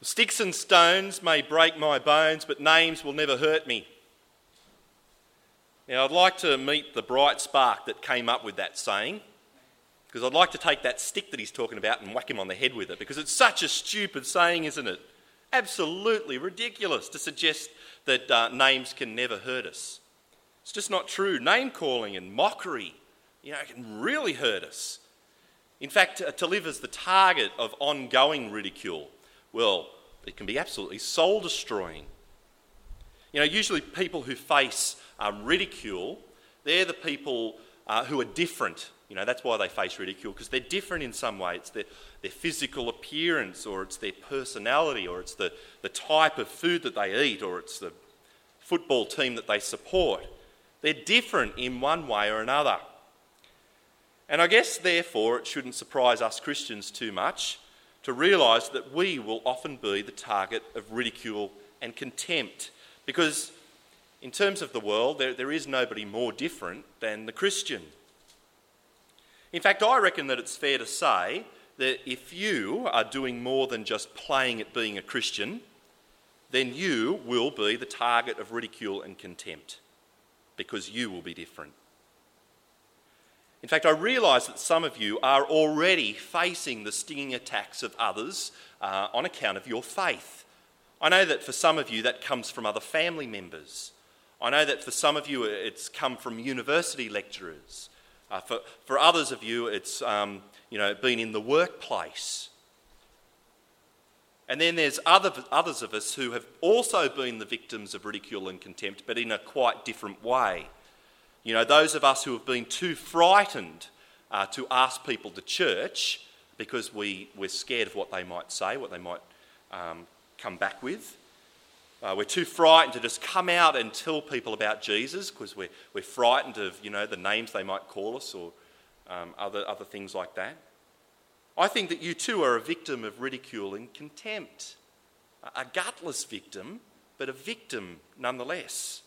Sticks and stones may break my bones, but names will never hurt me. Now, I'd like to meet the bright spark that came up with that saying, because I'd like to take that stick that he's talking about and whack him on the head with it, because it's such a stupid saying, isn't it? Absolutely ridiculous to suggest that uh, names can never hurt us. It's just not true. Name calling and mockery, you know, can really hurt us. In fact, to live as the target of ongoing ridicule, well, it can be absolutely soul destroying. You know, usually people who face um, ridicule, they're the people uh, who are different. You know, that's why they face ridicule, because they're different in some way. It's their, their physical appearance, or it's their personality, or it's the, the type of food that they eat, or it's the football team that they support. They're different in one way or another. And I guess, therefore, it shouldn't surprise us Christians too much to realise that we will often be the target of ridicule and contempt. Because, in terms of the world, there, there is nobody more different than the Christian. In fact, I reckon that it's fair to say that if you are doing more than just playing at being a Christian, then you will be the target of ridicule and contempt because you will be different. In fact, I realise that some of you are already facing the stinging attacks of others uh, on account of your faith. I know that for some of you that comes from other family members. I know that for some of you it's come from university lecturers. Uh, for, for others of you, it's um, you know, been in the workplace. And then there's other, others of us who have also been the victims of ridicule and contempt, but in a quite different way. You know, those of us who have been too frightened uh, to ask people to church because we, we're scared of what they might say, what they might um, come back with. Uh, we're too frightened to just come out and tell people about Jesus because we're, we're frightened of, you know, the names they might call us or um, other, other things like that. I think that you too are a victim of ridicule and contempt. A gutless victim, but a victim nonetheless.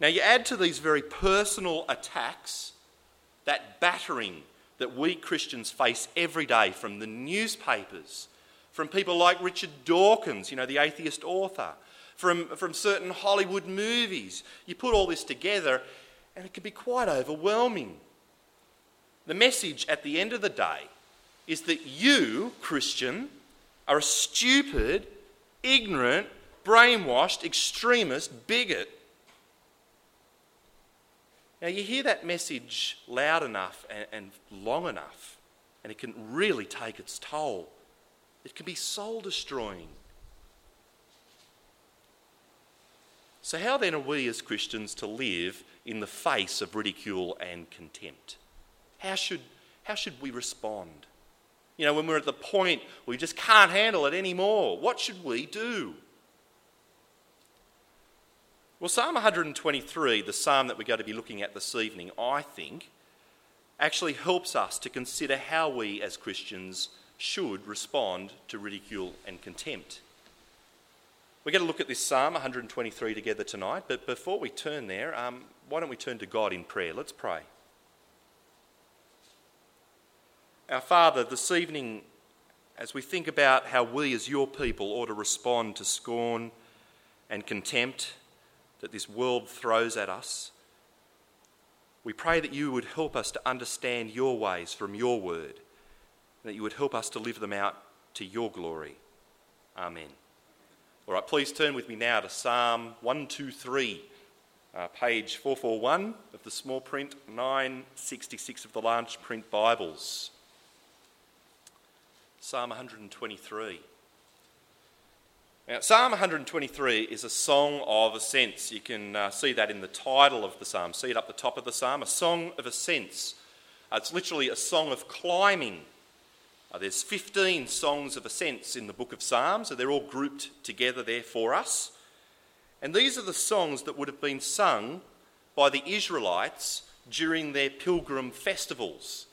Now, you add to these very personal attacks that battering that we Christians face every day from the newspapers, from people like Richard Dawkins, you know, the atheist author, from, from certain Hollywood movies. You put all this together, and it can be quite overwhelming. The message at the end of the day is that you, Christian, are a stupid, ignorant, brainwashed, extremist bigot now, you hear that message loud enough and, and long enough, and it can really take its toll. It can be soul destroying. So, how then are we as Christians to live in the face of ridicule and contempt? How should, how should we respond? You know, when we're at the point we just can't handle it anymore, what should we do? Well, Psalm 123, the psalm that we're going to be looking at this evening, I think, actually helps us to consider how we as Christians should respond to ridicule and contempt. We're going to look at this Psalm 123 together tonight, but before we turn there, um, why don't we turn to God in prayer? Let's pray. Our Father, this evening, as we think about how we as your people ought to respond to scorn and contempt that this world throws at us. We pray that you would help us to understand your ways from your word, that you would help us to live them out to your glory. Amen. All right, please turn with me now to Psalm 123, uh, page 441 of the small print, 966 of the large print Bibles. Psalm 123. Now, Psalm 123 is a song of ascents. You can uh, see that in the title of the psalm. See it up the top of the psalm, a song of ascents. Uh, it's literally a song of climbing. Uh, there's 15 songs of ascents in the book of Psalms, so they're all grouped together there for us. And these are the songs that would have been sung by the Israelites during their pilgrim festivals.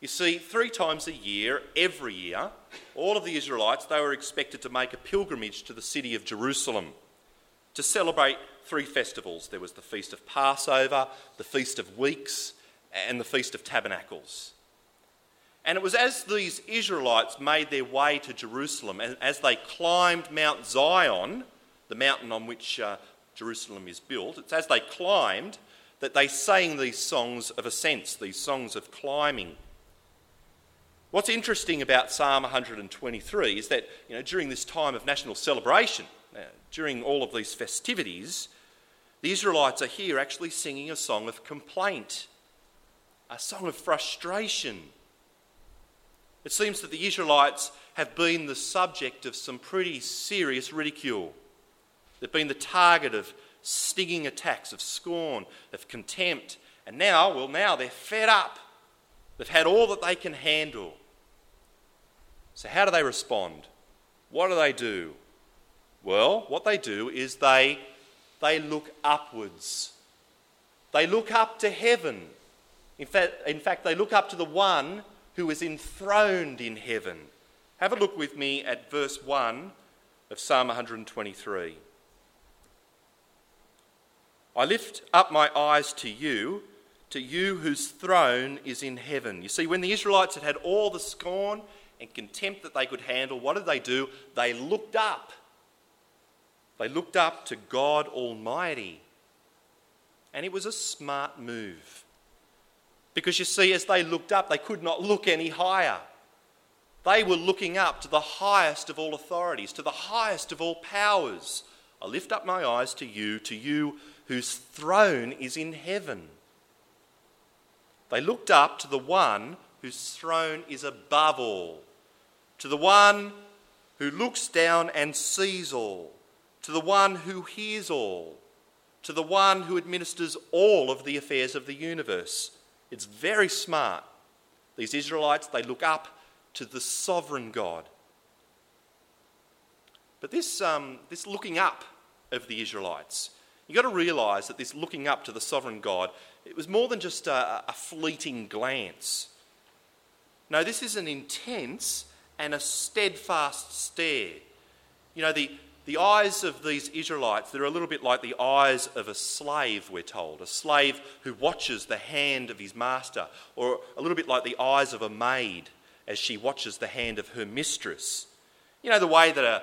You see, three times a year, every year, all of the Israelites, they were expected to make a pilgrimage to the city of Jerusalem to celebrate three festivals. There was the Feast of Passover, the Feast of Weeks, and the Feast of Tabernacles. And it was as these Israelites made their way to Jerusalem, and as they climbed Mount Zion, the mountain on which uh, Jerusalem is built, it's as they climbed that they sang these songs of ascents, these songs of climbing. What's interesting about Psalm 123 is that you know, during this time of national celebration, uh, during all of these festivities, the Israelites are here actually singing a song of complaint, a song of frustration. It seems that the Israelites have been the subject of some pretty serious ridicule. They've been the target of stinging attacks, of scorn, of contempt. And now, well, now they're fed up. They've had all that they can handle. So, how do they respond? What do they do? Well, what they do is they, they look upwards. They look up to heaven. In fact, in fact, they look up to the one who is enthroned in heaven. Have a look with me at verse 1 of Psalm 123. I lift up my eyes to you, to you whose throne is in heaven. You see, when the Israelites had had all the scorn and contempt that they could handle, what did they do? They looked up. They looked up to God Almighty. And it was a smart move. Because you see, as they looked up, they could not look any higher. They were looking up to the highest of all authorities, to the highest of all powers. I lift up my eyes to you, to you whose throne is in heaven. They looked up to the one whose throne is above all, to the one who looks down and sees all, to the one who hears all, to the one who administers all of the affairs of the universe. It's very smart. These Israelites, they look up to the sovereign God. But this, um, this looking up of the Israelites, You've got to realise that this looking up to the sovereign God, it was more than just a, a fleeting glance. No, this is an intense and a steadfast stare. You know, the, the eyes of these Israelites, they're a little bit like the eyes of a slave, we're told. A slave who watches the hand of his master, or a little bit like the eyes of a maid as she watches the hand of her mistress. You know, the way that a,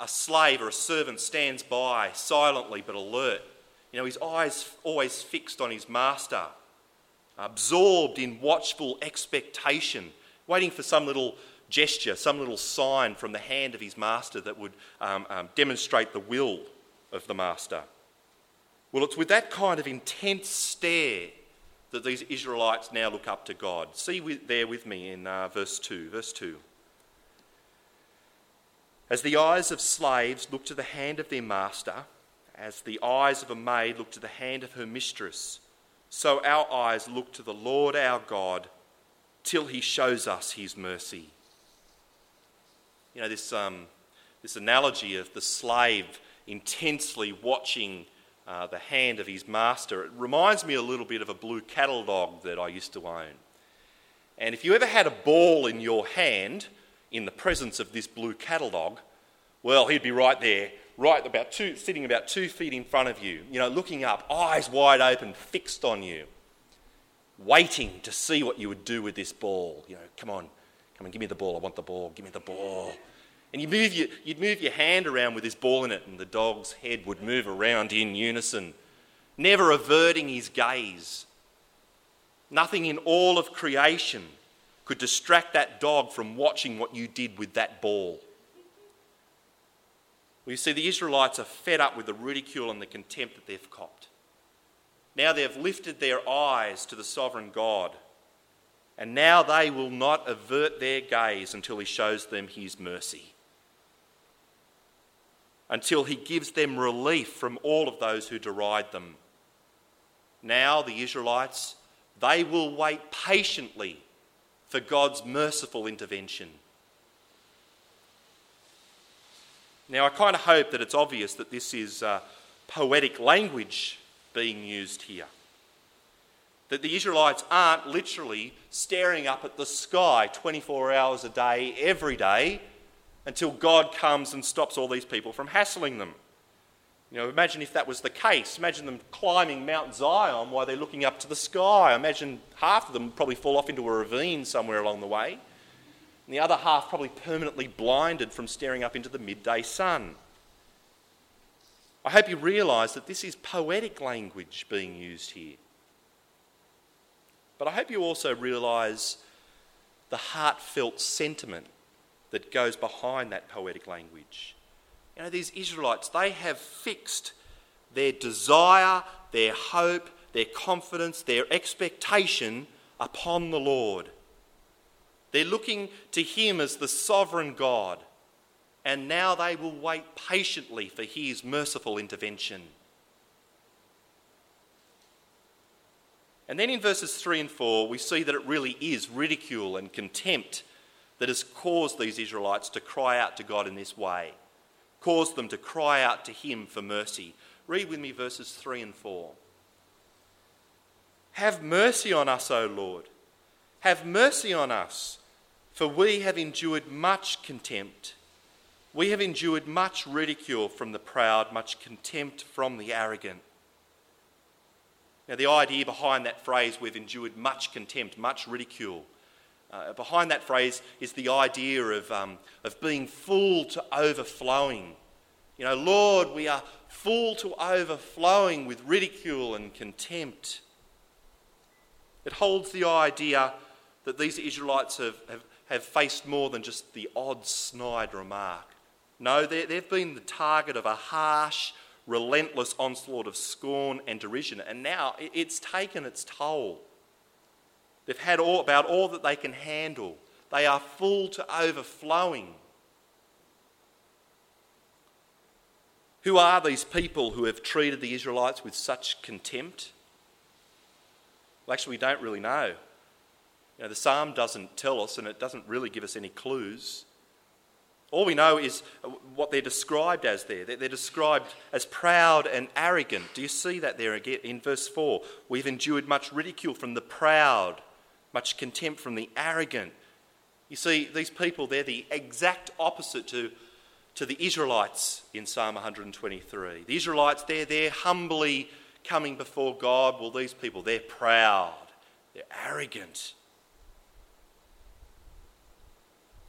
a slave or a servant stands by silently but alert. You know, his eyes always fixed on his master, absorbed in watchful expectation, waiting for some little gesture, some little sign from the hand of his master that would um, um, demonstrate the will of the master. Well, it's with that kind of intense stare that these Israelites now look up to God. See there with me in uh, verse 2. Verse 2. As the eyes of slaves look to the hand of their master, as the eyes of a maid look to the hand of her mistress, so our eyes look to the Lord our God till he shows us his mercy. You know, this, um, this analogy of the slave intensely watching uh, the hand of his master, it reminds me a little bit of a blue cattle dog that I used to own. And if you ever had a ball in your hand, in the presence of this blue dog, well, he'd be right there, right about two, sitting about two feet in front of you, you know, looking up, eyes wide open, fixed on you, waiting to see what you would do with this ball. You know, come on, come on, give me the ball. I want the ball. Give me the ball. And you move your, you'd move your hand around with this ball in it, and the dog's head would move around in unison, never averting his gaze. Nothing in all of creation could distract that dog from watching what you did with that ball. Well, you see, the Israelites are fed up with the ridicule and the contempt that they've copped. Now they've lifted their eyes to the sovereign God, and now they will not avert their gaze until He shows them His mercy, until He gives them relief from all of those who deride them. Now, the Israelites, they will wait patiently for God's merciful intervention. Now, I kind of hope that it's obvious that this is uh, poetic language being used here. That the Israelites aren't literally staring up at the sky 24 hours a day, every day, until God comes and stops all these people from hassling them. You know, imagine if that was the case. Imagine them climbing Mount Zion while they're looking up to the sky. Imagine half of them probably fall off into a ravine somewhere along the way, and the other half probably permanently blinded from staring up into the midday sun. I hope you realise that this is poetic language being used here. But I hope you also realise the heartfelt sentiment that goes behind that poetic language. You know, these Israelites, they have fixed their desire, their hope, their confidence, their expectation upon the Lord. They're looking to Him as the sovereign God, and now they will wait patiently for His merciful intervention. And then in verses 3 and 4, we see that it really is ridicule and contempt that has caused these Israelites to cry out to God in this way, caused them to cry out to Him for mercy. Read with me verses 3 and 4. Have mercy on us, O Lord. Have mercy on us, for we have endured much contempt. We have endured much ridicule from the proud, much contempt from the arrogant. Now, the idea behind that phrase, we've endured much contempt, much ridicule, uh, behind that phrase is the idea of, um, of being full to overflowing. You know, Lord, we are full to overflowing with ridicule and contempt. It holds the idea that these Israelites have, have, have faced more than just the odd snide remark. No, they've been the target of a harsh, relentless onslaught of scorn and derision, and now it's taken its toll. They've had all, about all that they can handle. They are full to overflowing. Who are these people who have treated the Israelites with such contempt? Well, actually, we don't really know. You know, the psalm doesn't tell us, and it doesn't really give us any clues. All we know is what they're described as there. They're described as proud and arrogant. Do you see that there again in verse 4? We've endured much ridicule from the proud, much contempt from the arrogant. You see, these people, they're the exact opposite to, to the Israelites in Psalm 123. The Israelites, they're, they're humbly coming before God. Well, these people, they're proud, they're arrogant.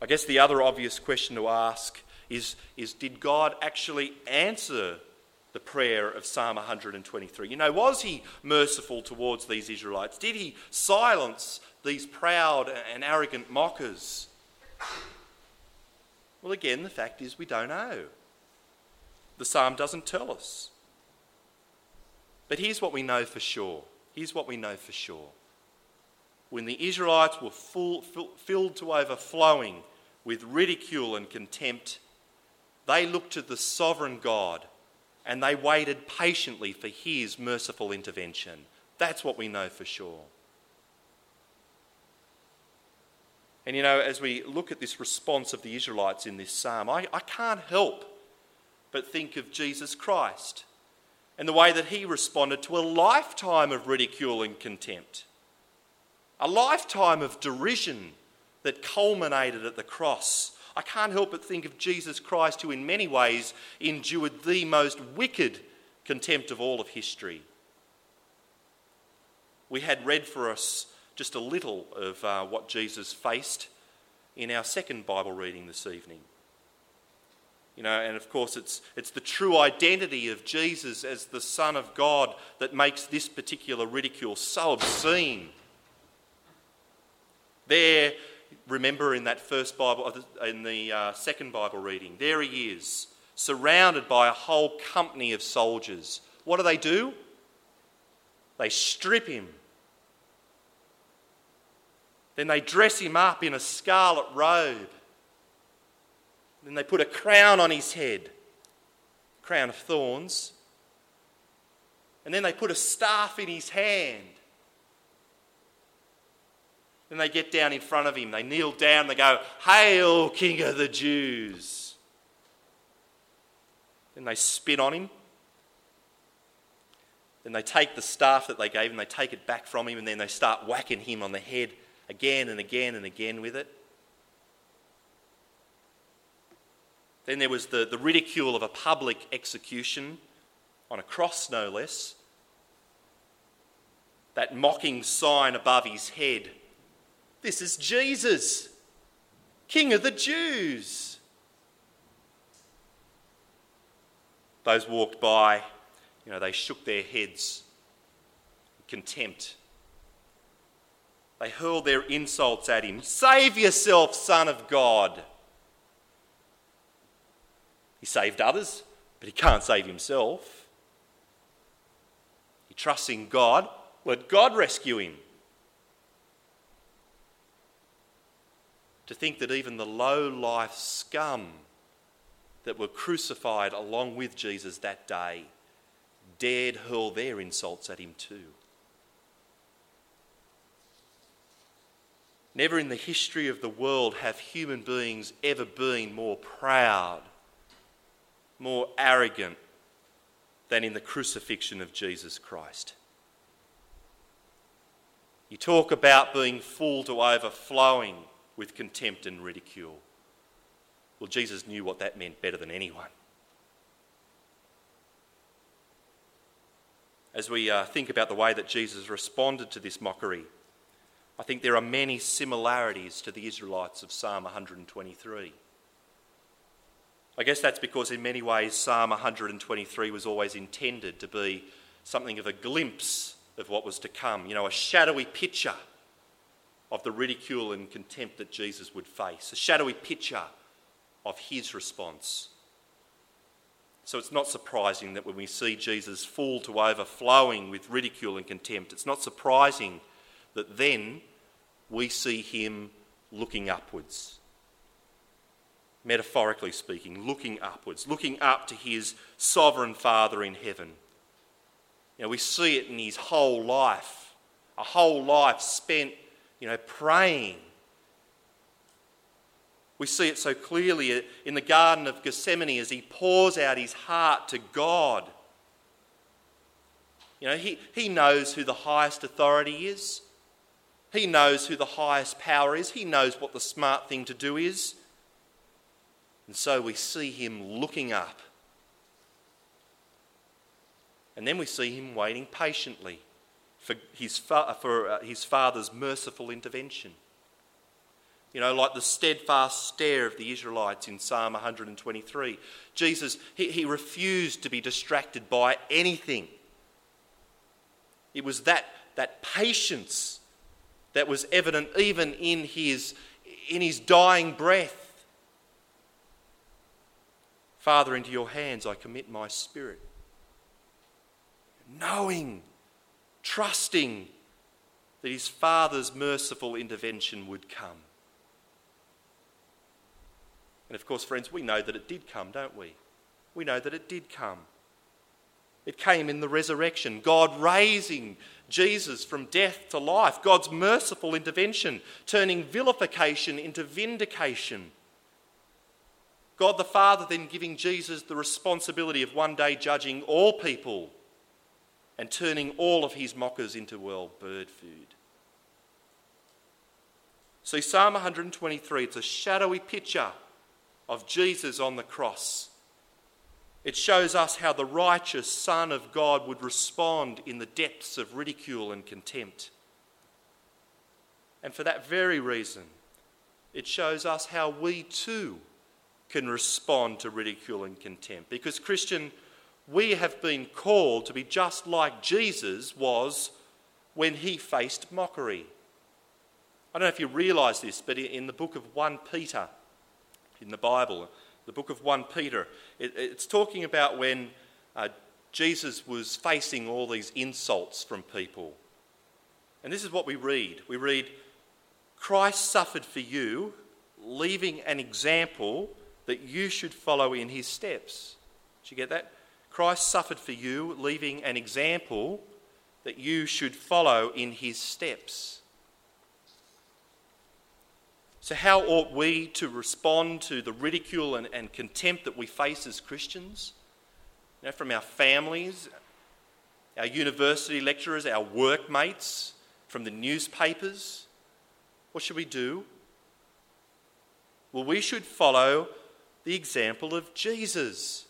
I guess the other obvious question to ask is, is did God actually answer the prayer of Psalm 123? You know, was he merciful towards these Israelites? Did he silence these proud and arrogant mockers? Well, again, the fact is we don't know. The psalm doesn't tell us. But here's what we know for sure. Here's what we know for sure. When the Israelites were full, filled to overflowing with ridicule and contempt, they looked to the sovereign God and they waited patiently for his merciful intervention. That's what we know for sure. And you know, as we look at this response of the Israelites in this psalm, I, I can't help but think of Jesus Christ and the way that he responded to a lifetime of ridicule and contempt, a lifetime of derision that culminated at the cross. I can't help but think of Jesus Christ, who in many ways endured the most wicked contempt of all of history. We had read for us just a little of uh, what Jesus faced in our second Bible reading this evening. You know, and of course, it's, it's the true identity of Jesus as the Son of God that makes this particular ridicule so obscene. There, remember in that first Bible, uh, in the uh, second Bible reading, there he is, surrounded by a whole company of soldiers. What do they do? They strip him. Then they dress him up in a scarlet robe. Then they put a crown on his head, crown of thorns. And then they put a staff in his hand. Then they get down in front of him, they kneel down, they go, Hail, King of the Jews! Then they spit on him. Then they take the staff that they gave him, they take it back from him, and then they start whacking him on the head again and again and again with it. Then there was the, the ridicule of a public execution on a cross no less, that mocking sign above his head. This is Jesus, King of the Jews. Those walked by, you know, they shook their heads in contempt. They hurled their insults at him. Save yourself, Son of God. He saved others, but he can't save himself. He trusts in God. Let God rescue him. To think that even the low life scum that were crucified along with Jesus that day dared hurl their insults at him too. Never in the history of the world have human beings ever been more proud, more arrogant than in the crucifixion of Jesus Christ. You talk about being full to overflowing with contempt and ridicule. Well, Jesus knew what that meant better than anyone. As we uh, think about the way that Jesus responded to this mockery, I think there are many similarities to the Israelites of Psalm 123. I guess that's because, in many ways, Psalm 123 was always intended to be something of a glimpse of what was to come, you know, a shadowy picture of the ridicule and contempt that Jesus would face, a shadowy picture of his response. So it's not surprising that when we see Jesus full to overflowing with ridicule and contempt, it's not surprising that then we see him looking upwards. Metaphorically speaking, looking upwards, looking up to his sovereign Father in heaven. You know, we see it in his whole life, a whole life spent, you know, praying we see it so clearly in the Garden of Gethsemane as he pours out his heart to God. You know, he, he knows who the highest authority is, he knows who the highest power is, he knows what the smart thing to do is. And so we see him looking up. And then we see him waiting patiently for his, fa- for, uh, his father's merciful intervention you know, like the steadfast stare of the Israelites in Psalm 123. Jesus, he, he refused to be distracted by anything. It was that, that patience that was evident even in his, in his dying breath. Father, into your hands I commit my spirit. Knowing, trusting that his Father's merciful intervention would come. And of course, friends, we know that it did come, don't we? We know that it did come. It came in the resurrection, God raising Jesus from death to life, God's merciful intervention, turning vilification into vindication. God the Father then giving Jesus the responsibility of one day judging all people and turning all of his mockers into, well, bird food. See, Psalm 123, it's a shadowy picture of Jesus on the cross. It shows us how the righteous Son of God would respond in the depths of ridicule and contempt. And for that very reason, it shows us how we too can respond to ridicule and contempt. Because, Christian, we have been called to be just like Jesus was when he faced mockery. I don't know if you realise this, but in the book of 1 Peter, in the Bible, the book of 1 Peter. It, it's talking about when uh, Jesus was facing all these insults from people. And this is what we read we read, Christ suffered for you, leaving an example that you should follow in his steps. Did you get that? Christ suffered for you, leaving an example that you should follow in his steps. So, how ought we to respond to the ridicule and, and contempt that we face as Christians? You know, from our families, our university lecturers, our workmates, from the newspapers? What should we do? Well, we should follow the example of Jesus.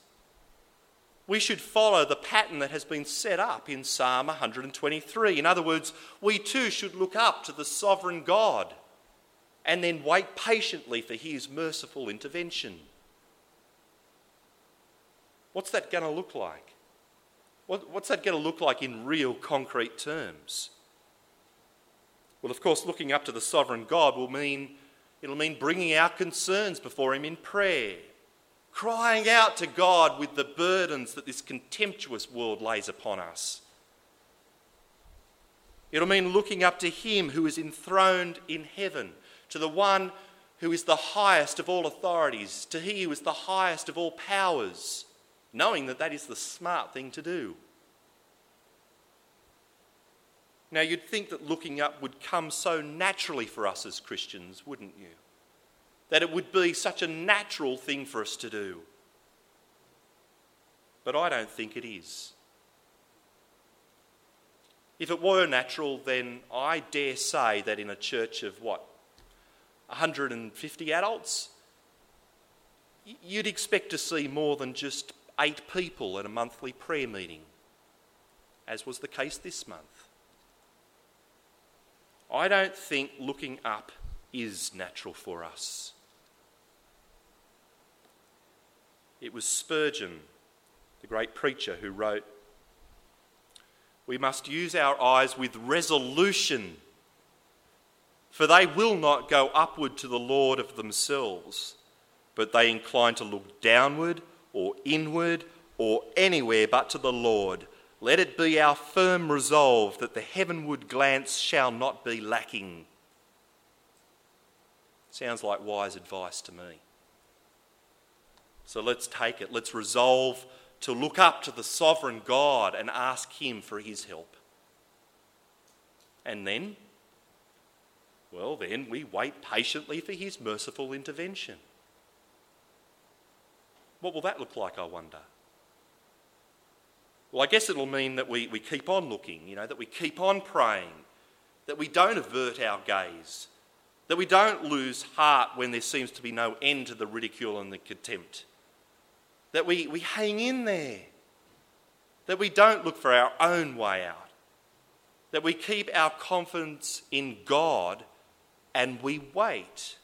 we should follow the pattern that has been set up in Psalm 123. In other words, we too should look up to the sovereign God and then wait patiently for his merciful intervention. What's that going to look like? What, what's that going to look like in real concrete terms? Well, of course, looking up to the sovereign God will mean it'll mean bringing our concerns before him in prayer crying out to God with the burdens that this contemptuous world lays upon us. It'll mean looking up to Him who is enthroned in heaven, to the one who is the highest of all authorities, to He who is the highest of all powers, knowing that that is the smart thing to do. Now, you'd think that looking up would come so naturally for us as Christians, wouldn't you? that it would be such a natural thing for us to do. But I don't think it is. If it were natural, then I dare say that in a church of what, 150 adults, you'd expect to see more than just eight people at a monthly prayer meeting, as was the case this month. I don't think looking up is natural for us. It was Spurgeon, the great preacher, who wrote, We must use our eyes with resolution, for they will not go upward to the Lord of themselves, but they incline to look downward or inward or anywhere but to the Lord. Let it be our firm resolve that the heavenward glance shall not be lacking. Sounds like wise advice to me. So let's take it. Let's resolve to look up to the sovereign God and ask Him for His help. And then, well, then we wait patiently for His merciful intervention. What will that look like, I wonder? Well, I guess it'll mean that we, we keep on looking, you know, that we keep on praying, that we don't avert our gaze, that we don't lose heart when there seems to be no end to the ridicule and the contempt that we, we hang in there, that we don't look for our own way out, that we keep our confidence in God and we wait.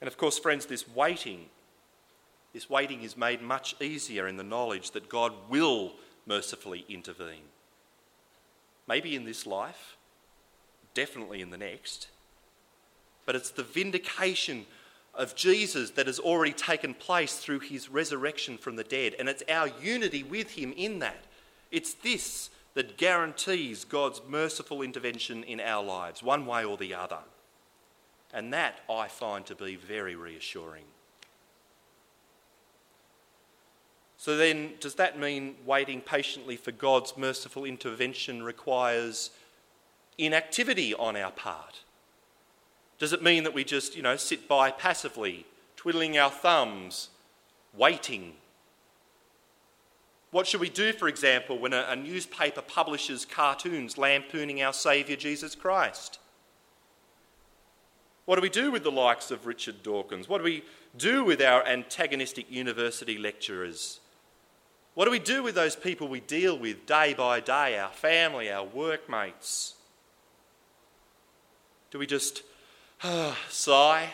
And of course, friends, this waiting, this waiting is made much easier in the knowledge that God will mercifully intervene. Maybe in this life, definitely in the next, but it's the vindication of Jesus that has already taken place through his resurrection from the dead. And it's our unity with him in that. It's this that guarantees God's merciful intervention in our lives, one way or the other. And that I find to be very reassuring. So, then, does that mean waiting patiently for God's merciful intervention requires inactivity on our part? Does it mean that we just, you know, sit by passively, twiddling our thumbs, waiting? What should we do, for example, when a, a newspaper publishes cartoons lampooning our Saviour Jesus Christ? What do we do with the likes of Richard Dawkins? What do we do with our antagonistic university lecturers? What do we do with those people we deal with day by day, our family, our workmates? Do we just uh, sigh,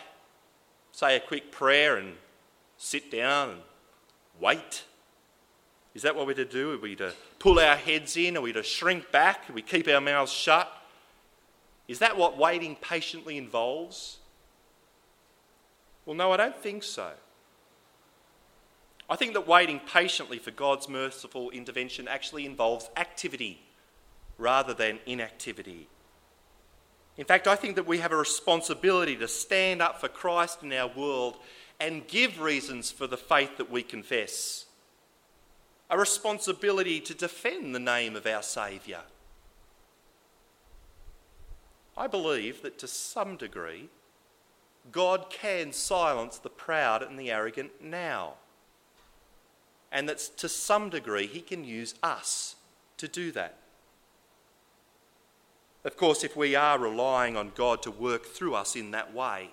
say a quick prayer, and sit down and wait? Is that what we're to do? Are we to pull our heads in? Are we to shrink back? Are we keep our mouths shut? Is that what waiting patiently involves? Well, no, I don't think so. I think that waiting patiently for God's merciful intervention actually involves activity rather than inactivity. In fact, I think that we have a responsibility to stand up for Christ in our world and give reasons for the faith that we confess. A responsibility to defend the name of our Saviour. I believe that to some degree, God can silence the proud and the arrogant now. And that to some degree, He can use us to do that. Of course, if we are relying on God to work through us in that way,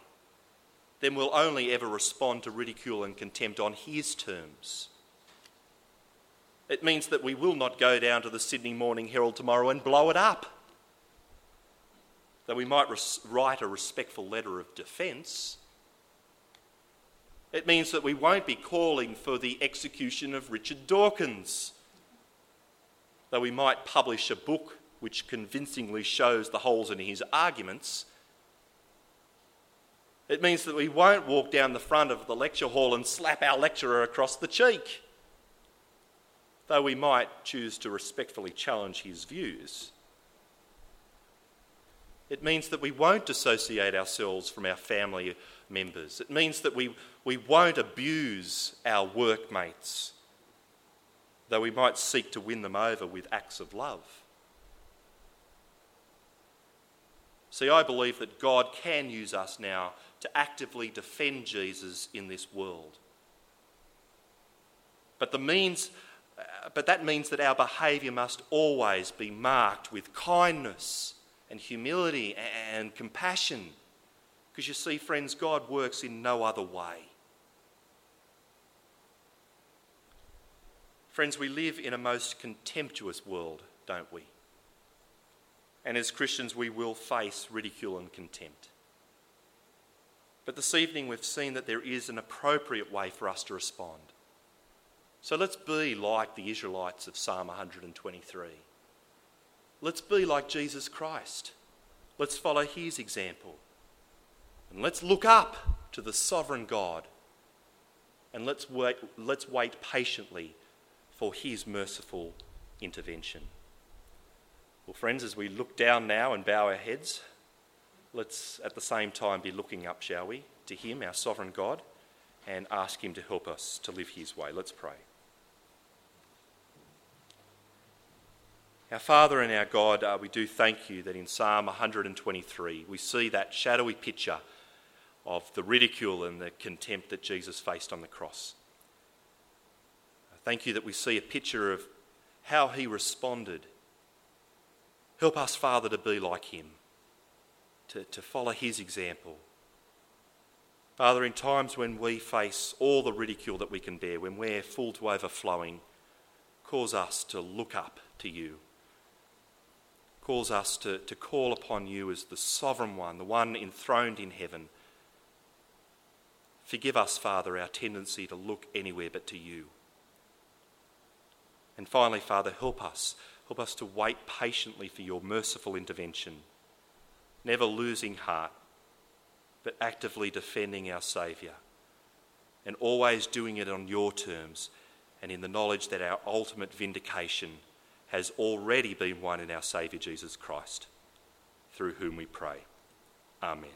then we'll only ever respond to ridicule and contempt on His terms, It means that we will not go down to the Sydney Morning Herald tomorrow and blow it up. That we might res- write a respectful letter of defence. It means that we won't be calling for the execution of Richard Dawkins. Though we might publish a book which convincingly shows the holes in his arguments, it means that we won't walk down the front of the lecture hall and slap our lecturer across the cheek though we might choose to respectfully challenge his views. It means that we won't dissociate ourselves from our family members. It means that we, we won't abuse our workmates, though we might seek to win them over with acts of love. See, I believe that God can use us now to actively defend Jesus in this world. But the means but that means that our behaviour must always be marked with kindness and humility and compassion. Because you see, friends, God works in no other way. Friends, we live in a most contemptuous world, don't we? And as Christians, we will face ridicule and contempt. But this evening, we've seen that there is an appropriate way for us to respond. So let's be like the Israelites of Psalm 123. Let's be like Jesus Christ. Let's follow his example. And let's look up to the sovereign God. And let's wait, let's wait patiently for his merciful intervention. Well, friends, as we look down now and bow our heads, let's at the same time be looking up, shall we, to him, our sovereign God, and ask him to help us to live his way. Let's pray. Our Father and our God, uh, we do thank you that in Psalm 123 we see that shadowy picture of the ridicule and the contempt that Jesus faced on the cross. Thank you that we see a picture of how he responded. Help us, Father, to be like him, to, to follow his example. Father, in times when we face all the ridicule that we can bear, when we're full to overflowing, cause us to look up to you calls us to, to call upon you as the sovereign one, the one enthroned in heaven. Forgive us, Father, our tendency to look anywhere but to you. And finally, Father, help us. Help us to wait patiently for your merciful intervention, never losing heart, but actively defending our Saviour, and always doing it on your terms and in the knowledge that our ultimate vindication has already been won in our Saviour Jesus Christ, through whom we pray. Amen.